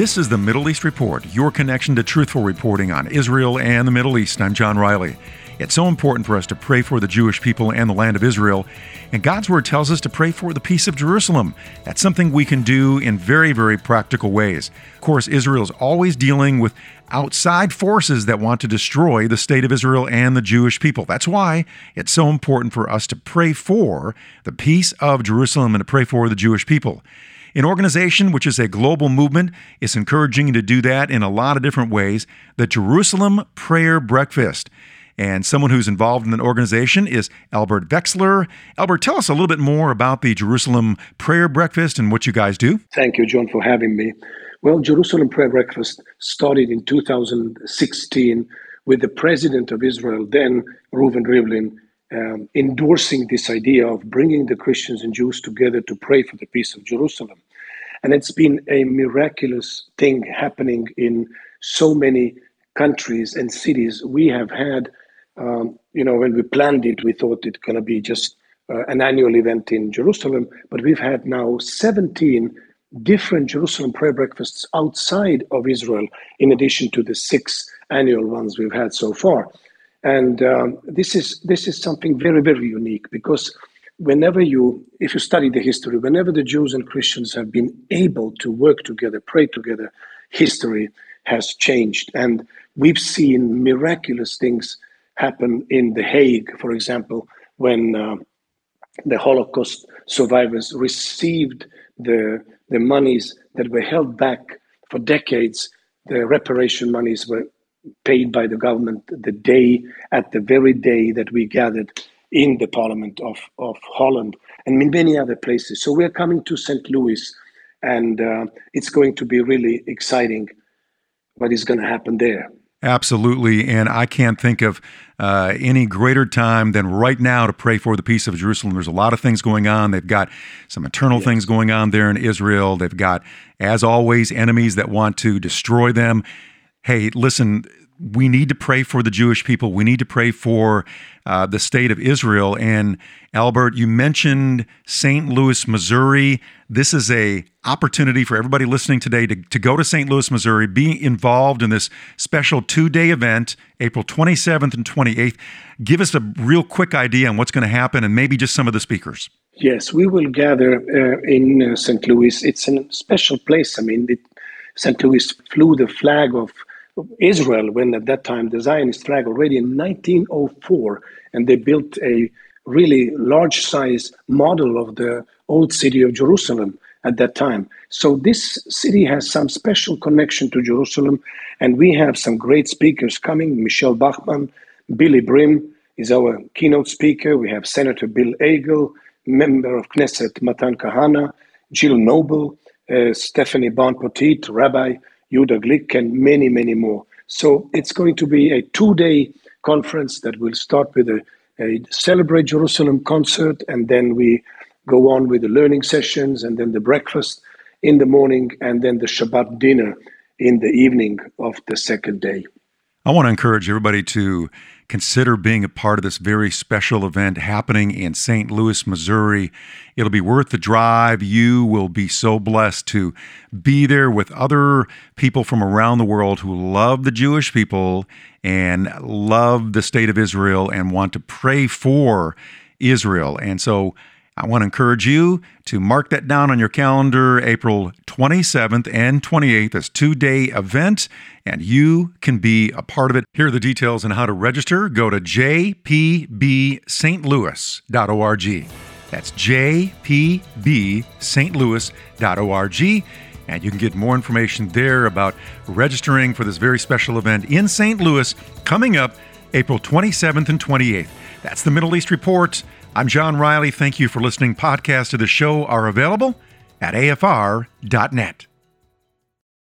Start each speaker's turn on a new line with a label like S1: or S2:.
S1: This is the Middle East Report, your connection to truthful reporting on Israel and the Middle East. I'm John Riley. It's so important for us to pray for the Jewish people and the land of Israel. And God's Word tells us to pray for the peace of Jerusalem. That's something we can do in very, very practical ways. Of course, Israel is always dealing with outside forces that want to destroy the state of Israel and the Jewish people. That's why it's so important for us to pray for the peace of Jerusalem and to pray for the Jewish people. An organization which is a global movement is encouraging you to do that in a lot of different ways. The Jerusalem Prayer Breakfast. And someone who's involved in an organization is Albert Veksler. Albert, tell us a little bit more about the Jerusalem Prayer Breakfast and what you guys do.
S2: Thank you, John, for having me. Well, Jerusalem Prayer Breakfast started in 2016 with the president of Israel, then Reuven Rivlin, um, endorsing this idea of bringing the Christians and Jews together to pray for the peace of Jerusalem. And it's been a miraculous thing happening in so many countries and cities. We have had, um, you know, when we planned it, we thought it's going to be just uh, an annual event in Jerusalem, but we've had now 17 different Jerusalem prayer breakfasts outside of Israel, in addition to the six annual ones we've had so far. And um, this is this is something very very unique because whenever you if you study the history, whenever the Jews and Christians have been able to work together, pray together, history has changed, and we've seen miraculous things happen in The Hague, for example, when uh, the Holocaust survivors received the the monies that were held back for decades. The reparation monies were paid by the government the day at the very day that we gathered in the parliament of, of Holland and in many other places. So we're coming to St. Louis and uh, it's going to be really exciting what is going to happen there.
S1: Absolutely. And I can't think of uh, any greater time than right now to pray for the peace of Jerusalem. There's a lot of things going on. They've got some eternal yes. things going on there in Israel. They've got, as always, enemies that want to destroy them hey, listen, we need to pray for the Jewish people. We need to pray for uh, the state of Israel. And Albert, you mentioned St. Louis, Missouri. This is a opportunity for everybody listening today to, to go to St. Louis, Missouri, be involved in this special two-day event, April 27th and 28th. Give us a real quick idea on what's going to happen and maybe just some of the speakers.
S2: Yes, we will gather uh, in uh, St. Louis. It's a special place. I mean, it, St. Louis flew the flag of Israel, when at that time the Zionist flag already in 1904, and they built a really large size model of the old city of Jerusalem at that time. So this city has some special connection to Jerusalem, and we have some great speakers coming. Michele Bachmann, Billye Brim is our keynote speaker. We have Senator Bill Eigel, member of Knesset Matan Kahana, Jill Noble, uh, Stephanie Bon Poteet, Rabbi Yehuda Glick, and many, many more. So it's going to be a two day conference that will start with a, a Celebrate Jerusalem concert, and then we go on with the learning sessions, and then the breakfast in the morning, and then the Shabbat dinner in the evening of the second day.
S1: I want to encourage everybody to consider being a part of this very special event happening in St. Louis, Missouri. It'll be worth the drive. You will be so blessed to be there with other people from around the world who love the Jewish people and love the state of Israel and want to pray for Israel. And so I want to encourage you to mark that down on your calendar April 27th and 28th as two-day event and you can be a part of it. Here are the details on how to register. Go to jpbstlouis.org. That's jpbstlouis.org and you can get more information there about registering for this very special event in St. Louis coming up April 27th and 28th. That's the Middle East Report. I'm John Riley. Thank you for listening. Podcasts of the show are available at afr.net.